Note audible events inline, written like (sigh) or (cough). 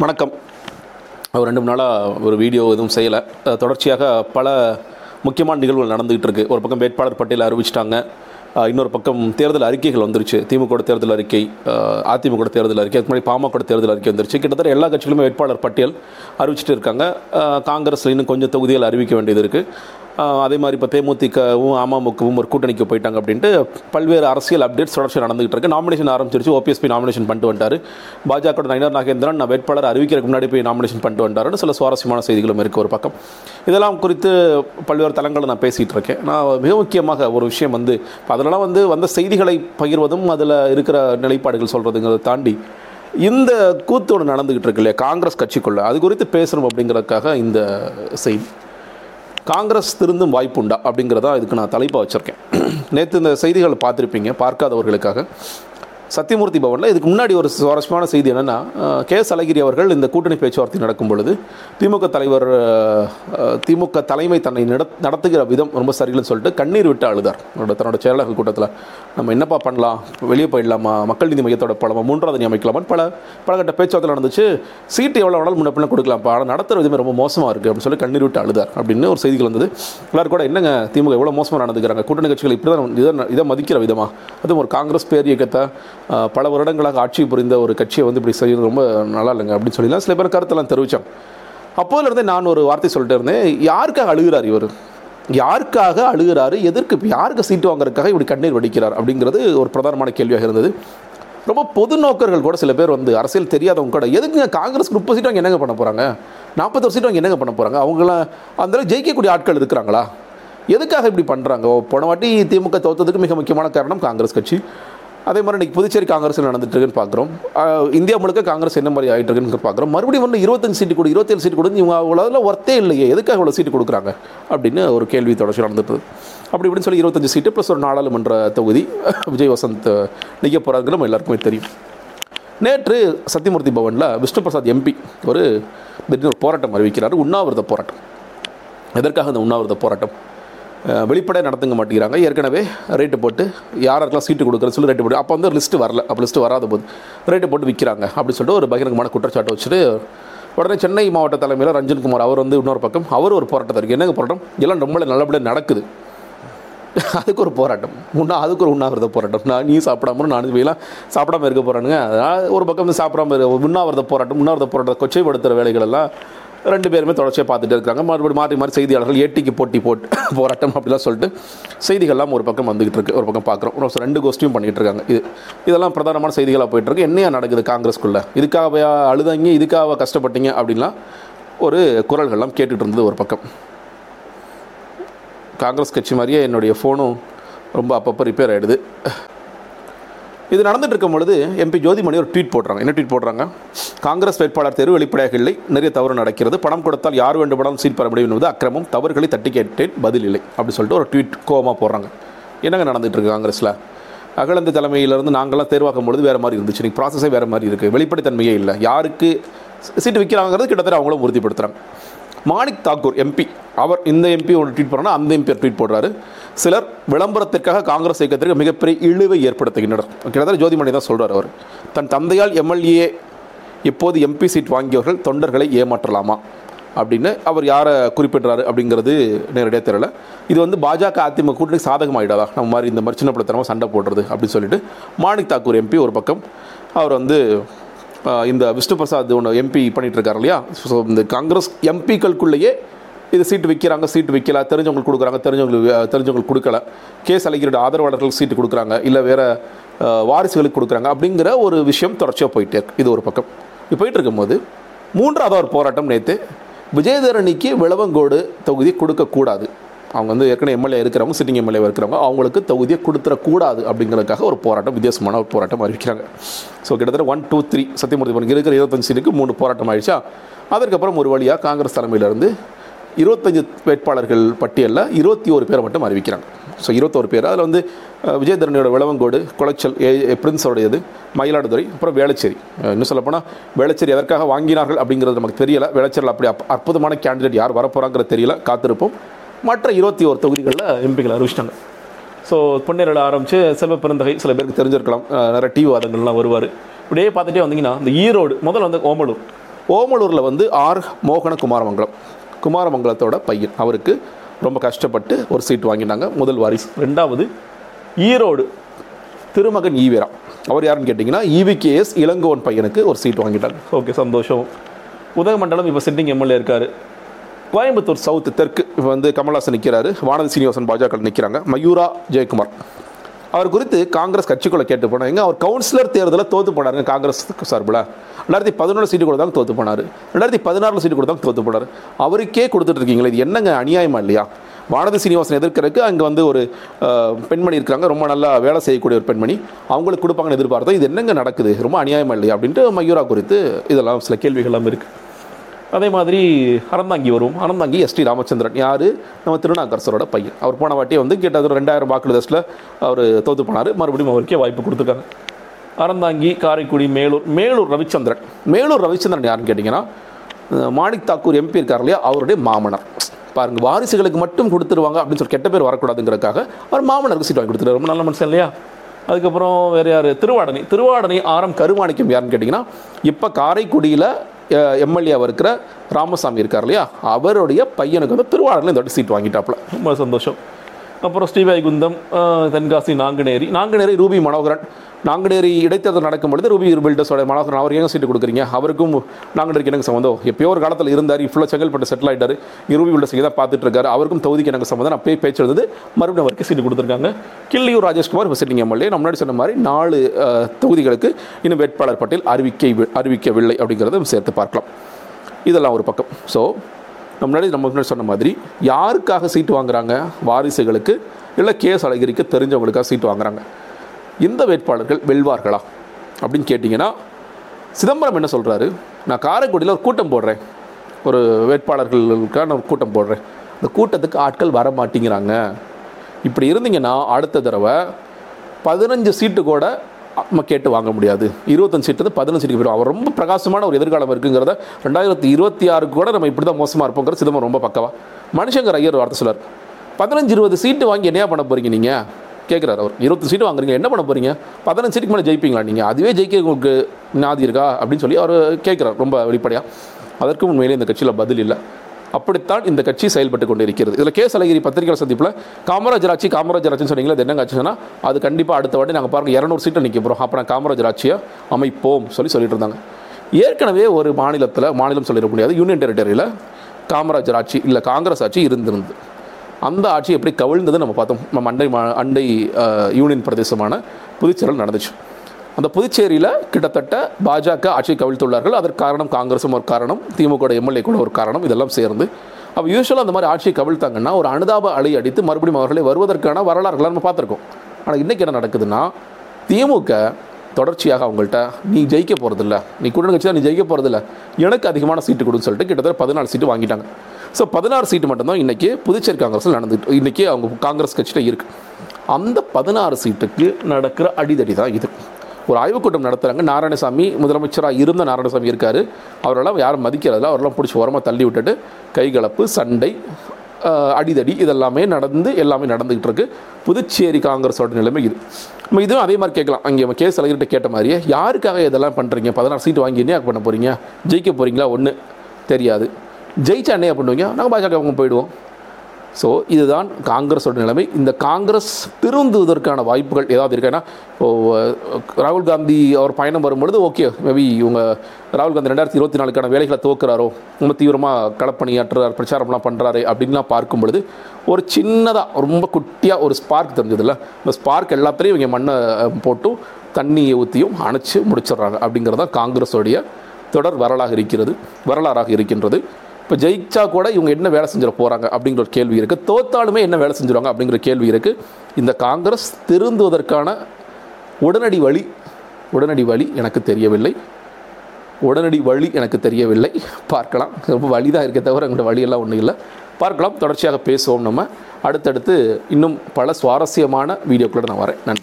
வணக்கம். ஒரு ரெண்டு மூணு நாளாக ஒரு வீடியோ எதுவும் செய்யலை. தொடர்ச்சியாக பல முக்கியமான நிகழ்வுகள் நடந்துகிட்டு இருக்குது ஒரு பக்கம் வேட்பாளர் பட்டியலை அறிவிச்சிட்டாங்க. இன்னொரு பக்கம் தேர்தல் அறிக்கைகள் வந்துருச்சு. திமுக தேர்தல் அறிக்கை அதிமுக தேர்தல் அறிக்கை அதுக்கு முன்னாடி பாமக தேர்தல் அறிக்கை வந்துருச்சு. கிட்டத்தட்ட எல்லா கட்சிகளுமே வேட்பாளர் பட்டியல் அறிவிச்சிட்டு இருக்காங்க. அஹ் இன்னும் கொஞ்சம் தொகுதிகள் அறிவிக்க வேண்டியது இருக்குது அதே மாதிரி இப்போ தேமுதிகவும் அமமுகவும் ஒரு கூட்டணிக்கு போயிட்டாங்க அப்படின்ட்டு பல்வேறு அரசியல் அப்டேட்ஸ் தொடர்ச்சி நடந்துகிட்டு இருக்கு. நாமினேஷன் ஆரம்பிச்சிருச்சு. ஓபிஎஸ்பி நாமினேஷன் பண்ணிட்டு வந்துட்டாரு. பாஜக நயினார் நாகேந்திரன் நான் வேட்பாளர் அறிவிக்கிறதுக்கு முன்னாடி போய் நாமினேஷன் பண்ணிட்டு வந்தாருன்னு சில சுவாரஸ்யமான செய்திகளும் இருக்குது ஒரு பக்கம். இதெல்லாம் குறித்து பல்வேறு தளங்களில் நான் பேசிகிட்டு இருக்கேன். நான் மிக முக்கியமாக ஒரு விஷயம் வந்து அதிலலாம் வந்து வந்த செய்திகளை பகிர்வதும் அதில் இருக்கிற நிலைப்பாடுகள் சொல்கிறதுங்கிறத தாண்டி இந்த கூத்து ஒன்று நடந்துகிட்டு இருக்கு இல்லையா? காங்கிரஸ் கட்சிக்குள்ளே. அது குறித்து பேசணும் அப்படிங்கிறதுக்காக இந்த செய்தி. காங்கிரஸ் திருந்தும் வாய்ப்புண்டா? அப்படிங்கிறதா இதுக்கு நான் தலைப்பாக வச்சுருக்கேன். நேற்று இந்த செய்திகள் பார்த்துருப்பீங்க. பார்க்காதவர்களுக்காக. சத்தியமூர்த்தி பவனில் இதுக்கு முன்னாடி ஒரு சுவாரஸ்யமான செய்தி என்னென்னா கே. எஸ் அழகிரி அவர்கள் இந்த கூட்டணி பேச்சுவார்த்தை நடக்கும் பொழுது திமுக தலைவர் திமுக தலைமை தன்னை நடத்துகிற விதம் ரொம்ப சரியில்லைன்னு சொல்லிட்டு கண்ணீர் விட்டு அழுதார். தன்னோட செயலாளர் கூட்டத்தில் நம்ம என்னப்பா பண்ணலாம்? வெளியே போயிடலாமா? மக்கள் நீதி மையத்தோட பலமா? மூன்றாவது நீ அமைக்கலாமான்னு பல பலகட்ட பேச்சுவார்த்தை நடந்துச்சு. சீட்டு எவ்வளோ வேணாலும் முன்ன பின்ன கொடுக்கலாம்ப்பா. ஆனால் நடத்துகிற விதமே ரொம்ப மோசமாக இருக்குது அப்படின்னு சொல்லி கண்ணீர் விட்டு அழுதார் அப்படின்னு ஒரு செய்திகள் வந்தது. எல்லாரும் கூட என்னங்க திமுக எவ்வளோ மோசமாக நடந்துக்கிறாங்க? கூட்டணி கட்சிகள் இப்படி தான் இதை இதை மதிக்கிற விதமாக அதுவும் ஒரு காங்கிரஸ் பேர் இயக்கத்தை பல வருடங்களாக ஆட்சி புரிந்த ஒரு கட்சியை வந்து இப்படி செய்யறது ரொம்ப நல்லா இல்லைங்க அப்படின்னு சொல்லிலாம் சில பேர் கருத்தெல்லாம் தெரிவித்தோம் அப்போதுலேருந்தே நான் ஒரு வார்த்தை சொல்லிட்டு இருந்தேன் யாருக்காக அழுகிறார் இவர்? யாருக்காக அழுகிறாரு? எதற்கு யாருக்கு சீட்டு வாங்குறதுக்காக இப்படி கண்ணீர் வடிக்கிறார்? அப்படிங்கிறது ஒரு பிரதானமான கேள்வியாக இருந்தது. ரொம்ப பொது நோக்கர்கள் கூட சில பேர் வந்து அரசியல் தெரியாதவங்க கூட எதுக்குங்க காங்கிரஸ் முப்பது சீட்டு அவங்க என்னங்க பண்ண போகிறாங்க நாற்பத்தொரு சீட்டு அவங்க என்னங்க பண்ண போகிறாங்க அவங்களாம் அந்த ஜெயிக்கக்கூடிய ஆட்கள் இருக்கிறாங்களா? எதுக்காக இப்படி பண்ணுறாங்க போன வாட்டி திமுக தோத்ததுக்கு மிக முக்கியமான காரணம் காங்கிரஸ் கட்சி. அதே மாதிரி இன்றைக்கி புதுச்சேரி காங்கிரஸ் நடந்துட்டுருக்குன்னு பார்க்குறோம். இந்தியா முழுக்க காங்கிரஸ் என்ன மாதிரி ஆகிட்டு இருக்குன்னு பார்க்குறோம். மறுபடியும் வந்து இருபத்தஞ்சு சீட்டு கொடு இருபத்தேழு சீட்டு கொடுத்து இவங்க அவ்வளோ ஒர்த்தே இல்லையே. எதுக்காக இவ்வளோ சீட்டு கொடுக்குறாங்க? அப்படின்னு ஒரு கேள்வி தொடர்ச்சி நடந்துட்டு அப்படி இப்படின்னு சொல்லி இருபத்தஞ்சு சீட்டு ப்ளஸ் ஒரு நாடாளுமன்ற தொகுதி விஜய் வசந்த் நிற்க போகிறாங்க நம்ம எல்லாருக்குமே தெரியும். நேற்று சத்தியமூர்த்தி பவனில் விஷ்ணு பிரசாத் எம்பி ஒரு திடீர்னு ஒரு போராட்டம் அறிவிக்கிறார் உண்ணாவிரத போராட்டம். எதற்காக இந்த உண்ணாவிரத போராட்டம்? வெளிப்படையாக நடத்துங்க மாட்டேங்கிறாங்க. ஏற்கனவே ரேட்டு போட்டு யாருக்கெல்லாம் சீட்டு கொடுக்குறேன்னு சொல்லி ரேட்டு போட்டு அப்போ வந்து லிஸ்ட்டு வரல. அப்போ லிஸ்ட்டு வராத போது ரேட்டு போட்டு விற்கிறாங்க அப்படின்னு சொல்லிட்டு ஒரு பகிரங்கமான குற்றச்சாட்டை வச்சுட்டு உடனே சென்னை மாவட்ட தலைமையில் ரஞ்சன்குமார் அவர் வந்து இன்னொரு பக்கம் அவர் ஒரு போராட்டத்தை இருக்குது என்னங்க போராட்டம்? எல்லாம் ரொம்ப நல்லபடியாக நடக்குது. அதுக்கு ஒரு போராட்டம். உண்ணா அதுக்கு ஒரு உண்ணாவிரத போராட்டம். நான் நீ சாப்பிடாம நானும் போயெல்லாம் சாப்பிடாம இருக்க போகிறானுங்க அதனால் ஒரு பக்கம் வந்து சாப்பிடாம உண்ணாவிரத போராட்டம் உண்ணாவிரத போராட்டத்தை கொச்சைப்படுத்துகிற வேலைகள் எல்லாம் ரெண்டு பேருமே தொடர்ச்சியாக பார்த்துட்டு இருக்காங்க. மறுபடியும் மாற்றி மாறி செய்தியாளர்கள் ஏட்டிக்கு போட்டி போட்டு (laughs) போராட்டம் அப்படிலாம் சொல்லிட்டு செய்திகள்லாம் ஒரு பக்கம் வந்துகிட்டு இருக்கு. ஒரு பக்கம் பார்க்குறோம். ஒரு ரெண்டு கோஷ்டியும் பண்ணிகிட்டு இருக்காங்க. இது இதெல்லாம் பிரதானமான செய்திகளாக போயிட்டு இருக்கு. என்னையா நடக்குது காங்கிரஸ்குள்ள இதுக்காக அழுதாங்க? இதுக்காக கஷ்டப்பட்டீங்க? அப்படின்லாம் ஒரு குரல்கள்லாம் கேட்டுட்டு இருந்தது ஒரு பக்கம். காங்கிரஸ் கட்சி மாதிரியே என்னுடைய ஃபோனும் ரொம்ப அப்பப்போ ரிப்பேர் ஆகிடுது இது நடந்துட்டு இருக்கும் பொழுது எம்பி ஜோதிமணி ஒரு ட்வீட் போடுறாங்க. என்ன ட்வீட் போடுறாங்க? காங்கிரஸ் வேட்பாளர் தேர்வு வெளிப்படையாக இல்லை. நிறைய தவறு நடக்கிறது. பணம் கொடுத்தால் யார் வேண்டுமானாலும் சீட் பெற முடியும் என்பது அக்கிரமம். தவறுகளை தட்டி கேட்டேன் பதில் இல்லை. அப்படி சொல்லிட்டு ஒரு ட்வீட் கோவமாக போடுறாங்க. என்னங்க நடந்துட்டு இருக்கு காங்கிரஸில்? அகலந்து தலைமையிலிருந்து நாங்களாம் தேர்வாக்கும் பொழுது வேறு மாதிரி இருந்துச்சு. நீங்கள் ப்ராசஸே வேறு மாதிரி இருக்குது வெளிப்படைத்தன்மையே இல்லை. யாருக்கு சீட்டு விற்கிறாங்கிறது கிட்டத்தட்ட அவங்களும் உறுதிப்படுத்துகிறாங்க மாணிக் தாக்கூர் எம்பி அவர் இந்த எம்பி ஒன்று ட்வீட் பண்ணுறா அந்த எம்பி ட்வீட் போடுறாரு. சிலர் விளம்பரத்திற்காக காங்கிரஸ் இயக்கத்திற்கு மிகப்பெரிய இழிவை ஏற்படுத்துகின்றனர். கிட்டத்தட்ட ஜோதிமணி தான் சொல்கிறார் அவர். தன் தந்தையால் எம்எல்ஏ இப்போது எம்பி சீட் வாங்கியவர்கள் தொண்டர்களை ஏமாற்றலாமா? அப்படின்னு அவர் யாரை குறிப்பிடுறாரு அப்படிங்கிறது நேரடியாக தெரியல. இது வந்து பாஜக அதிமுக கூட்டணி சாதகமாகிடாதா நம்ம மாதிரி இந்த மாதிரி சின்ன பிள்ளைத்தனமாக சண்டை போடுறது அப்படின்னு சொல்லிட்டு மாணிக் தாக்கூர் எம்பி ஒரு பக்கம். அவர் வந்து இந்த விஷ்ணு பிரசாத் ஒன்று எம்பி பண்ணிட்டு இருக்காரு இல்லையா ஸோ இந்த காங்கிரஸ் எம்பிக்களுக்குள்ளேயே இது சீட்டு விற்கிறாங்க சீட்டு விற்கல தெரிஞ்சவங்களுக்கு கொடுக்குறாங்க தெரிஞ்சவங்களுக்கு தெரிஞ்சவங்களுக்கு கொடுக்கல. கேஸ் அழகிரோட ஆதரவாளர்களுக்கு சீட்டு கொடுக்குறாங்க இல்லை வேறு வாரிசுகளுக்கு கொடுக்குறாங்க அப்படிங்கிற ஒரு விஷயம் தொடர்ச்சியாக போயிட்டே இருக்கு. இது ஒரு பக்கம். இப்போ போயிட்டு இருக்கும்போது மூன்றாவது ஒரு போராட்டம் நேற்று விஜயதரணிக்கு விளவங்கோடு தொகுதி கொடுக்கக்கூடாது. அவங்க வந்து ஏற்கனவே எம்எல்ஏ இருக்கிறவங்க சிட்டிங் எம்எல்ஏ இருக்கிறவங்க அவங்களுக்கு தொகுதியை கொடுத்துடக்கூடாது அப்படிங்கிறதுக்காக ஒரு போராட்டம் வித்தியாசமான ஒரு போராட்டம் அறிவிக்கிறாங்க. ஸோ கிட்டத்தட்ட ஒன் டூ த்ரீ சத்தியமூர்த்தி பவனுக்கு இருக்கிற இருபத்தஞ்சு சீட்டுக்கு மூணு போராட்டம் ஆயிடுச்சா? அதற்கப்புறம் ஒரு வழியாக காங்கிரஸ் தலைமையிலிருந்து இருபத்தஞ்சு வேட்பாளர்கள் பட்டியலில் இருபத்தி ஒரு பேரை மட்டும் அறிவிக்கிறாங்க. ஸோ இருபத்தோரு பேர். அதில் வந்து விஜயதரணியோட விளவங்கோடு குளச்சல் ஏ பிரின்ஸோடையது மயிலாடுதுறை அப்புறம் வேளச்சேரி. இன்னும் சொல்லப்போனால் வேளச்சேரி எதற்காக வாங்கினார்கள் அப்படிங்கிறது நமக்கு தெரியல. வேளச்சேரியில் அப்படி அப்- அற்புதமான கேண்டிடேட் யார் வரப்போகிறாங்கிறது தெரியல. காத்திருப்போம். மற்ற இருபத்தி ஒரு தொகுதிகளில் எம்பிகள் அறிவிச்சிட்டாங்க. ஸோ பொன்னேரில் ஆரம்பித்து செல்வ பெருந்தகை சில பேருக்கு தெரிஞ்சிருக்கலாம். நிறைய டிவி வாதங்கள்லாம் வருவார். இப்படியே பார்த்துட்டே வந்தீங்கன்னா இந்த ஈரோடு முதல்ல வந்து ஓமலூர். ஓமலூரில் வந்து ஆர் மோகன குமாரமங்கலம் குமாரமங்கலத்தோட பையன். அவருக்கு ரொம்ப கஷ்டப்பட்டு ஒரு சீட் வாங்கினாங்க முதல் வாரிசு. ரெண்டாவது ஈரோடு திருமகன் ஈவிரா. அவர் யாருன்னு கேட்டிங்கன்னா இவிகேஎஸ் இளங்கோவன் பையனுக்கு ஒரு சீட் வாங்கிட்டாங்க. ஓகே சந்தோஷம். உதகமண்டலம் இப்போ சிட்டிங் எம்எல்ஏ இருக்கார். கோயம்புத்தூர் சவுத்து தெற்கு இப்போ வந்து கமல்ஹாசன் நிற்கிறாரு வானதி சீனிவாசன் பாஜக நிற்கிறாங்க மயூரா ஜெயக்குமார். அவர் குறித்து காங்கிரஸ் கட்சிக்குள்ளே கேட்டு போனாங்க அவர் கவுன்சிலர் தேர்தலில் தோத்து போனாருங்க காங்கிரஸ் சார்பில். ரெண்டாயிரத்தி பதினொன்று சீட்டு கொடுத்தாங்க தோத்து போனார். ரெண்டாயிரத்தி பதினாறில் சீட்டு கொடுத்தாங்க தோத்து போனார். அவருக்கே கொடுத்துட்டு இருக்கீங்களே இது என்னங்க அநியாயமா இல்லையா? வானதி சீனிவாசன் எதிர்க்கிறதுக்கு அங்கே வந்து ஒரு பெண்மணி இருக்காங்க. ரொம்ப நல்லா வேலை செய்யக்கூடிய ஒரு பெண்மணி. அவங்களுக்கு கொடுப்பாங்கன்னு எதிர்பார்த்தோம். இது என்னங்க நடக்குது? ரொம்ப அநியாயமா இல்லையா? அப்படின்ட்டு மயூரா குறித்து இதெல்லாம் சில கேள்விகள்லாம் இருக்குது அதே மாதிரி அறந்தாங்கி வரும். Aranthangi S T Ramachandran. யார்? நம்ம திருநாக்கரசரோட பையன். அவர் போன வாட்டியே வந்து கிட்டத்தட்ட ரெண்டாயிரம் வாக்கு லிஸ்ட்டில் அவர் தோத்து போனார். மறுபடியும் அவருக்கே வாய்ப்பு கொடுத்துருக்காங்க. அறந்தாங்கி காரைக்குடி மேலூர் மேலூர் ரவிச்சந்திரன். மேலூர் ரவிச்சந்திரன் யாருன்னு கேட்டிங்கன்னா மாணிக் தாக்கூர் எம்பி இருக்கார் இல்லையா? அவருடைய மாமனர். பாருங்கள் வாரிசுகளுக்கு மட்டும் கொடுத்துருவாங்க அப்படின்னு சொல்லி கெட்ட பேர் வரக்கூடாதுங்கிறதுக்காக அவர் மாமனருக்கு சீட் வாங்கி கொடுத்துருவாரு ரொம்ப நல்ல மனுஷன் இல்லையா? அதுக்கப்புறம் வேறு யார்? திருவாடனை. திருவாடனை ஆரம் கருமாணிக்கம் யாருன்னு கேட்டிங்கன்னா இப்போ காரைக்குடியில் எம்எல்ஏவாக இருக்கிற ராமசாமி இருக்கார் இல்லையா? அவருடைய பையனுக்கு வந்து திருவாடனில் இந்த வாட்டி சீட் வாங்கிட்டாப்புல. ரொம்ப சந்தோஷம். அப்புறம் ஸ்ரீவைகுந்தம் தென்காசி நாங்குநேரி. நாங்குநேரி ரூபி மனோகரன். நாங்குநேரி இடைத்தேர்தல் நடக்கும் பொழுது ரூபி பில்டர்ஸோட மனோகரன் அவர் ஏங்க சீட்டு கொடுக்குறீங்க? அவருக்கும் நாங்குநேரிக்கு எனக்கு சம்மந்தம் எப்பயோ ஒரு காலத்தில் இருந்தார் ஃபுல்லாக செங்கல்பட்டு செட்டில் ஆகிட்டார் ரூபி பில்டர்ஸ் தான் பார்த்துட்டு இருக்காரு அவருக்கும் தொகுதிக்கு எனக்கு சம்மந்தம் அப்பயே பேச்சு இருந்தது மறுபடியும் அவருக்கு சீட்டு கொடுத்துருக்காங்க. கிள்ளியூர் ராஜேஷ்குமார் இப்போ சிட்டிங் எம்எல்ஏ. நம்ம முன்னாடி சொன்ன மாதிரி நாலு தொகுதிகளுக்கு இன்னும் வேட்பாளர் பட்டியல் அறிவிக்கை அறிவிக்கவில்லை அப்படிங்கிறத சேர்த்து பார்க்கலாம். இதெல்லாம் ஒரு பக்கம். ஸோ முன்னாடி நம்ம முன்னாடி சொன்ன மாதிரி யாருக்காக சீட்டு வாங்குறாங்க? வாரிசுகளுக்கு இல்லை கேஸ் அழகிரிக்கு தெரிஞ்சவங்களுக்காக சீட்டு வாங்குறாங்க. இந்த வேட்பாளர்கள் வெல்வார்களா? அப்படின்னு கேட்டிங்கன்னா சிதம்பரம் என்ன சொல்கிறாரு நான் காரைக்குடியில் ஒரு கூட்டம் போடுறேன். ஒரு வேட்பாளர்களுக்காக நான் ஒரு கூட்டம் போடுறேன். அந்த கூட்டத்துக்கு ஆட்கள் வர மாட்டேங்கிறாங்க. இப்படி இருந்தீங்கன்னா அடுத்த தடவை பதினஞ்சு சீட்டு கூட நம்ம கேட்டு வாங்க முடியாது. இருபத்தஞ்சு சீட்டு பதினஞ்சு சீட்டுக்கு போயிடும் அவர் ரொம்ப பிரகாசமான ஒரு எதிர்காலம் இருக்குங்கிறத ரெண்டாயிரத்தி இருபத்தி ஆறுக்கு கூட நம்ம இப்படி தான் மோசமாக இருப்போங்கிற சிதம்பரம் ரொம்ப பக்கவா? மனுஷங்கர் ஐயர் வார்த்தை சொல்லார் பதினஞ்சு இருபது சீட்டு வாங்கி என்னையா பண்ண போறீங்க நீங்கள் கேட்குறாரு அவர். இருபத்தி சீட்டு வாங்குறீங்க என்ன பண்ண போறீங்க? பதினஞ்சு சீட்டுக்கு மேலே ஜெயிப்பீங்களா நீங்கள் அதுவே ஜெயிக்க உங்களுக்கு நாதி இருக்கா? அப்படின்னு சொல்லி அவர் கேட்குறார் ரொம்ப வெளிப்படையாக அதற்கு உண்மையிலே இந்த கட்சியில் பதில் இல்லை. அப்படித்தான் இந்த கட்சி செயல்பட்டு கொண்டு இருக்கிறது இதில் கே. சலகிரி பத்திரிகையாளர் சந்திப்பில் காமராஜர் ஆட்சி காமராஜர் ஆட்சின்னு சொன்னீங்களா அது என்னங்க ஆச்சுன்னா அது கண்டிப்பாக அடுத்த வாட்டி நாங்கள் பாருங்கள் இரநூறு சீட்டை நிற்க போகிறோம் அப்புறம் காமராஜர் ஆட்சியை அமைப்போம் சொல்லி சொல்லிட்டு இருந்தாங்க ஏற்கனவே ஒரு மாநிலத்தில் மாநிலம் சொல்லிட முடியாது யூனியன் டெரிட்டரியில் காமராஜர் ஆட்சி இல்லை காங்கிரஸ் ஆட்சி இருந்திருந்து. அந்த ஆட்சி எப்படி கவிழ்ந்தது நம்ம பார்த்தோம். நம்ம அண்டை மா- அண்டை யூனியன் பிரதேசமான புதுச்சேரியில் நடந்துச்சு. அந்த புதுச்சேரியில் கிட்டத்தட்ட பாஜக ஆட்சி கவிழ்த்துள்ளார்கள். அதற்கு காரணம் காங்கிரஸும் ஒரு காரணம் திமுக எம்எல்ஏ கூட ஒரு காரணம் இதெல்லாம் சேர்ந்து. அப்போ யூஸ்வலாக அந்த மாதிரி ஆட்சியை கவிழ்த்தாங்கன்னா ஒரு அனுதாப அலை அடித்து மறுபடியும் அவர்களை வருவதற்கான வரலாறுகளை நம்ம பார்த்துருக்கோம். ஆனால் இன்றைக்கி என்ன நடக்குதுன்னா திமுக தொடர்ச்சியாக அவங்கள்ட்ட நீ ஜெயிக்க போகிறதில்ல நீ கூட்டணி கட்சி தான் நீ ஜெயிக்க போகிறதில்ல எனக்கு அதிகமான சீட்டு கொடுன்னு சொல்லிட்டு கிட்டத்தட்ட பதினாலு சீட்டு வாங்கிட்டாங்க. ஸோ பதினாறு சீட்டு மட்டும்தான் இன்றைக்கி புதுச்சேரி காங்கிரஸில் நடந்துட்டு இன்றைக்கி அவங்க காங்கிரஸ் கட்சியில் இருக்குது அந்த பதினாறு சீட்டுக்கு நடக்கிற அடிதடி தான் இது. ஒரு ஆய்வுக்கூட்டம் நடத்துகிறாங்க நாராயணசாமி முதலமைச்சராக இருந்த நாராயணசாமி இருக்கார். அவரெல்லாம் யாரும் மதிக்கிறதில்ல அவரெல்லாம் பிடிச்சி ஓரமாக தள்ளி விட்டுட்டு கைகலப்பு சண்டை அடிதடி இதெல்லாமே நடந்து எல்லாமே நடந்துக்கிட்டு இருக்கு. புதுச்சேரி காங்கிரஸோட நிலைமை இது. நம்ம இதுவும் அதே மாதிரி கேட்கலாம். அங்கே நம்ம கேஸ் அழகிட்ட கேட்ட மாதிரியே யாருக்காக இதெல்லாம் பண்ணுறீங்க பதினாறு சீட்டு வாங்கி என்ன பண்ண போகிறீங்க ஜெயிக்க போகிறீங்களா ஒன்று தெரியாது. ஜெயிச்சா என்ன பண்ணுவீங்க? நாங்கள் பாஜக அவங்க போயிடுவோம். ஸோ இதுதான் காங்கிரஸோட நிலைமை. இந்த காங்கிரஸ் திருந்துவதற்கான வாய்ப்புகள் ஏதாவது இருக்கா? ஏன்னா ராகுல் காந்தி அவர் பயணம் வரும்பொழுது ஓகே மேபி இவங்க ராகுல் காந்தி ரெண்டாயிரத்தி இருபத்தி நாலுக்கான வேலைகளை துவக்கிறாரோ ரொம்ப தீவிரமாக களப்பணியாற்றுறார் பிரச்சாரம்லாம் பண்ணுறாரு அப்படின்லாம் பார்க்கும் பொழுது ஒரு சின்னதாக ரொம்ப குட்டியாக ஒரு ஸ்பார்க் தெரிஞ்சதில்ல? இந்த ஸ்பார்க் எல்லாத்துலேயும் இவங்க மண்ணை போட்டும் தண்ணியை ஊற்றியும் அணைச்சி முடிச்சிடுறாங்க அப்படிங்கிறது தான் காங்கிரஸோடைய தொடர் வரலாக இருக்கிறது வரலாறாக இருக்கின்றது. இப்போ ஜெயிச்சா கூட இவங்க என்ன வேலை செஞ்சிட போகிறாங்க அப்படிங்கிற ஒரு கேள்வி இருக்குது தோத்தாலுமே என்ன வேலை செஞ்சிருவாங்க அப்படிங்கிற கேள்வி இருக்குது இந்த காங்கிரஸ் திருந்துவதற்கான உடனடி வழி உடனடி வழி எனக்கு தெரியவில்லை. உடனடி வழி எனக்கு தெரியவில்லை. பார்க்கலாம். ரொம்ப வழி தான் இருக்கே தவிர எங்கள்கிட்ட வழியெல்லாம் ஒன்றும் இல்லை. பார்க்கலாம். தொடர்ச்சியாக பேசுவோம் நம்ம. அடுத்தடுத்து இன்னும் பல சுவாரஸ்யமான வீடியோக்களோட நான் வரேன். நன்றி.